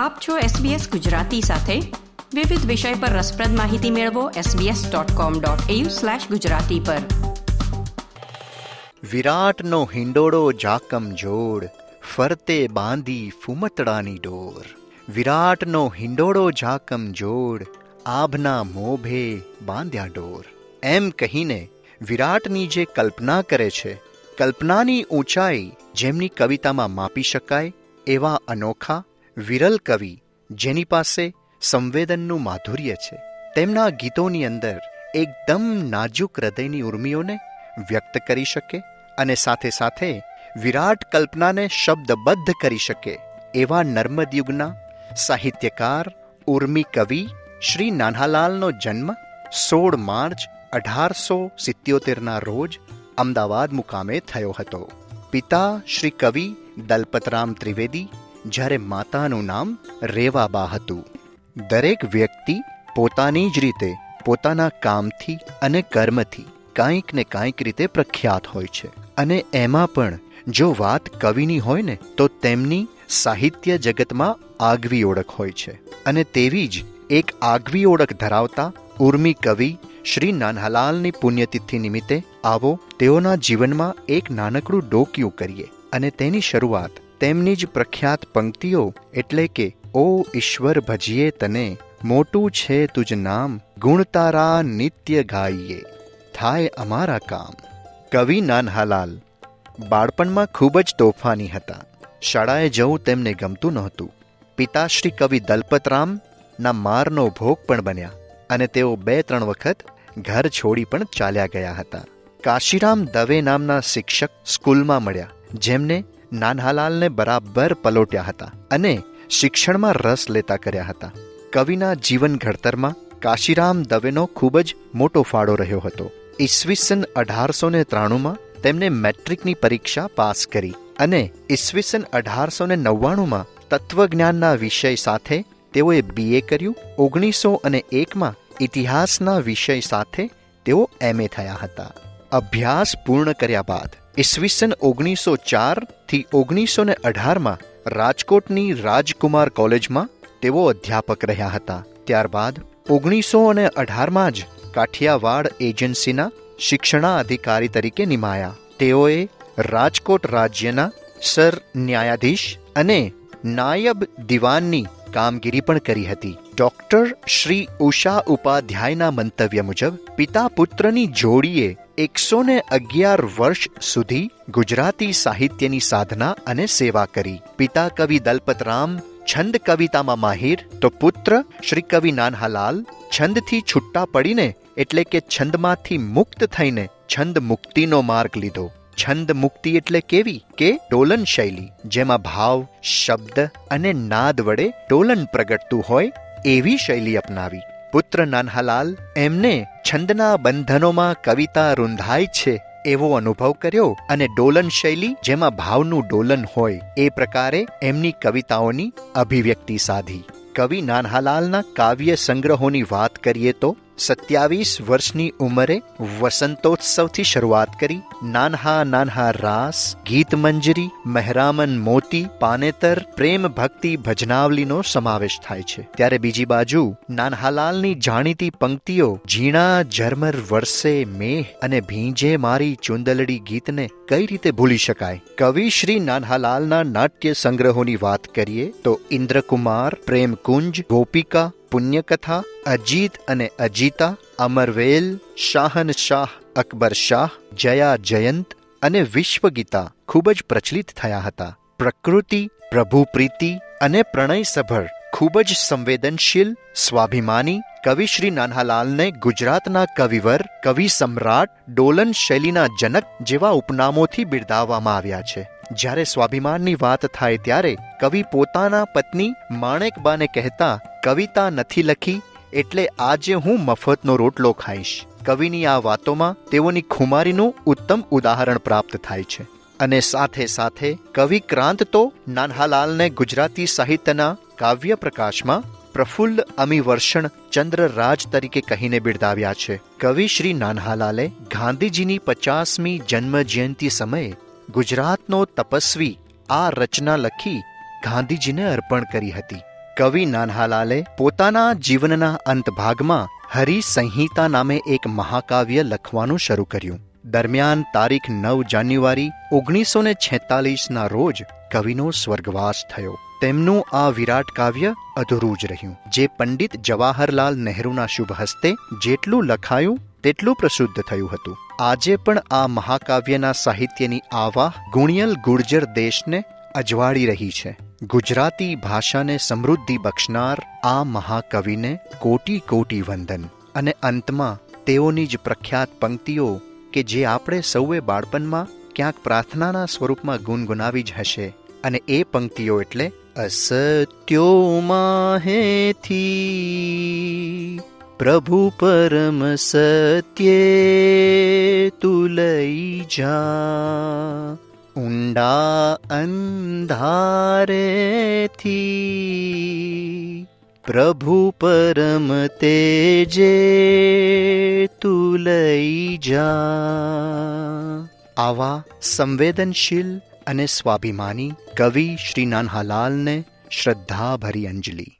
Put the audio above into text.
આપ છો SBS ગુજરાતી સાથે. વિવિધ વિષય પર રસપ્રદ માહિતી મેળવો sbs.com.au/gujarati પર. વિરાટનો હિંડોળો જાકમ જોડ, ફરતે બાંધી ફુમતડાની ડોર વિરાટનો હિંડોળો જાકમ જોડ, આભના મોભે બાંધ્યા ડોર એમ કહીને વિરાટની જે કલ્પના કરે છે, કલ્પનાની ઊંચાઈ જેમની કવિતામાં માપી શકાય એવા અનોખા વિરલ કવિ, જેની પાસે સંવેદનનું માધુર્ય છે, તેમના ગીતોની અંદર એકદમ નાજુક હૃદયની ઉર્મિઓને વ્યક્ત કરી શકે અને સાથે સાથે વિરાટ કલ્પનાને શબ્દબદ્ધ કરી શકે એવા નર્મદ યુગના સાહિત્યકાર, ઉર્મી કવિ શ્રી નાન્હાલાલનો જન્મ સોળ માર્ચ અઢારસો સિત્યોતેરના રોજ અમદાવાદ મુકામે થયો હતો. પિતા શ્રી કવિ દલપતરામ ત્રિવેદી જ્યારે માતાનું નામ રેવાબા હતું. દરેક વ્યક્તિ પોતાની જ રીતે પોતાના કામથી અને કર્મથી કાંઈક ને કાંઈક રીતે પ્રખ્યાત હોય છે. અને એમાં પણ જો વાત કવિની હોય ને, તો તેમની સાહિત્ય જગતમાં આગવી ઓળખ હોય છે. અને તેવી જ એક આગવી ઓળખ ધરાવતા ઉર્મી કવિ શ્રી નાનહલાલની પુણ્યતિથિ નિમિત્તે આવો તેઓના જીવનમાં એક નાનકડું ડોક્યું કરીએ અને તેની શરૂઆત તેમની જ પ્રખ્યાત પંક્તિઓ એટલે કે, ઓ ઈશ્વર ભજીએ તને, મોટું છે તુજ નામ ગુણ તારા નિત્ય ગાઈએ, થાય અમારા કામ. કવિ નાનહાલાલ બાળપણમાં ખૂબ જ તોફાની હતા. શાળાએ જવું તેમને ગમતું નહોતું. પિતાશ્રી કવિ દલપતરામ ના મારનો ભોગ પણ બન્યા અને તેઓ બે ત્રણ વખત ઘર છોડી પણ ચાલ્યા ગયા હતા. કાશીરામ દવે નામના શિક્ષક સ્કૂલમાં મળ્યા, જેમને નાનહાલાલને બરાબર પલોટ્યા હતા અને શિક્ષણમાં રસ લેતા કર્યા હતા. કવિના જીવન ઘડતરમાં કાશીરામ દવેનો ખૂબ જ મોટો ફાળો રહ્યો હતો. ઈસવીસન અઢારસો ને ત્રાણુંમાં તેમને મેટ્રિકની પરીક્ષા પાસ કરી અને ઈસવીસન અઢારસો ને નવ્વાણુંમાં તત્વજ્ઞાનના વિષય સાથે તેઓએ બીએ કર્યું. ઓગણીસો અને એકમાં ઇતિહાસના વિષય સાથે તેઓ એમએ થયા હતા. અભ્યાસ પૂર્ણ કર્યા બાદ ઈસવીસન ઓગણીસો ચારથી ઓગણીસો ને અઢારમાં રાજકોટની રાજકુમાર કોલેજમાં તેઓ અધ્યાપક રહ્યા હતા. ત્યારબાદ ઓગણીસો અને અઢારમાં જ કાઠિયાવાડ એજન્સીના શિક્ષણાધિકારી તરીકે નિમાયા. તેઓએ રાજકોટ રાજ્યના સર ન્યાયાધીશ અને નાયબ દિવાનની કામગીરી પણ કરી હતી. ડોક્ટર શ્રી ઉષા ઉપાધ્યાયના મંતવ્ય મુજબ પિતા પુત્રની જોડીએ એકસો ને અગિયાર વર્ષ સુધી ગુજરાતી સાહિત્યની સાધના અને સેવા કરી. પિતા કવિ દલપતરામ, છંદ કવિતામાં માહિર, તો પુત્ર શ્રી કવિ નાનહાલાલ, છંદથી છૂટા પડીને એટલે કે છંદમાંથી મુક્ત થઈને છંદ મુક્તિનો માર્ગ લીધો. છંદ મુક્તિ એટલે કેવી? કે ડોલન શૈલી, જેમાં ભાવ, શબ્દ અને નાદ વડે ડોલન પ્રગટતું હોય એવી શૈલી અપનાવી. પુત્ર નાનહાલાલ એમને છંદના બંધનોમાં કવિતા રૂંધાય છે એવો અનુભવ કર્યો અને ડોલન શૈલી, જેમાં ભાવનું ડોલન હોય, એ પ્રકારે એમની કવિતાઓની અભિવ્યક્તિ સાધી. કવિ નાનહાલાલના કાવ્ય સંગ્રહોની વાત કરીએ તો સત્યાવીસ વર્ષની ઉંમરે વસંતોત્સવથી શરૂઆત કરી નાનહા નાનહા રાસ, ગીત મંજરી, મહેરામન મોતી, પાનેતર, પ્રેમ ભક્તિ ભજનાવલીનો સમાવેશ થાય છે. ત્યારે બીજી બાજુ નાનહાલાલની જાણીતી પંક્તિઓ, ઝીણા ઝરમર વર્ષે મેહ અને ભીંજે મારી ચુંદલડી ગીતને કઈ રીતે ભૂલી શકાય? કવિ શ્રી નાનહાલાલના નાટ્ય સંગ્રહોની વાત કરીએ તો ઇન્દ્રકુમાર, પ્રેમકુંજ, ગોપિકા પુણ્યકથા, અજીત અને અજીતા અમરવેલ શાહન શાહ, અકબર શાહ, જયા જયંત અને વિશ્વગીતા ખૂબ જ પ્રચલિત થયા હતા. પ્રકૃતિ પ્રભુ પ્રીતિ અને પ્રણયસભર ખૂબ જ સંવેદનશીલ, સ્વાભિમાની કવિ શ્રી નાનહાલાલને ગુજરાતના કવિવર, કવિ સમ્રાટ, ડોલન શૈલીના જનક જેવા ઉપનામોથી બિરદાવવામાં આવ્યા છે. જ્યારે સ્વાભિમાનની વાત થાય ત્યારે કવિ પોતાના પત્ની માણેકબાને કહેતા, કવિતા નથી લખી, એટલે આજે હું મફતનો રોટલો ખાઈશ. કવિની આ વાતોમાં તેઓની ખુમારીનું ઉત્તમ ઉદાહરણ પ્રાપ્ત થાય છે. અને સાથે સાથે કવિ ક્રાંત તો નાનહાલાલને ગુજરાતી સાહિત્યના કાવ્ય પ્રકાશમાં પ્રફુલ્લ અમિવર્ષણ ચંદ્રરાજ તરીકે કહીને બિરદાવ્યા છે. કવિ શ્રી નાનહાલાલે ગાંધીજીની પચાસમી જન્મ જયંતિ સમયે ગુજરાતનો તપસ્વી આ રચના લખી ગાંધીજીને અર્પણ કરી હતી. કવિ નાનહાલાલે પોતાના જીવનના અંત ભાગમાં હરિ નામે એક મહાકાવ્ય લખવાનું શરૂ કર્યું. દરમિયાન તારીખ નવ જાન્યુઆરી ઓગણીસો ને છેતાલીસના રોજ કવિનો સ્વર્ગવાસ થયો. તેમનું આ વિરાટ કાવ્ય અધૂરું જ રહ્યું. જે પંડિત જવાહરલાલ નહેરુના શુભ હસ્તે જેટલું લખાયું, તેટલું પ્રસિદ્ધ થયું હતું. આજે પણ આ મહાકાવ્યના સાહિત્યની આવાહ ગુણિયલ ગુર્જર દેશને અજવાળી રહી છે. ગુજરાતી ભાષાને સમૃદ્ધિ બક્ષનાર આ મહાકવિને કોટી કોટી વંદન. અને અંતમાં તેઓની જ પ્રખ્યાત પંક્તિઓ કે જે આપણે સૌએ બાળપણમાં ક્યાંક પ્રાર્થનાના સ્વરૂપમાં ગુનગુનાવી જ હશે. અને એ પંક્તિઓ એટલે અસત્યોમાં હેથી પ્રભુ પરમ સત્યે તુલઈ જા ઊંડા અંધારેથી પ્રભુ પરમ તેજે તું લઈ જા આવા સંવેદનશીલ અને સ્વાભિમાની કવિ શ્રી નાનહાલાલને શ્રદ્ધાભરી અંજલિ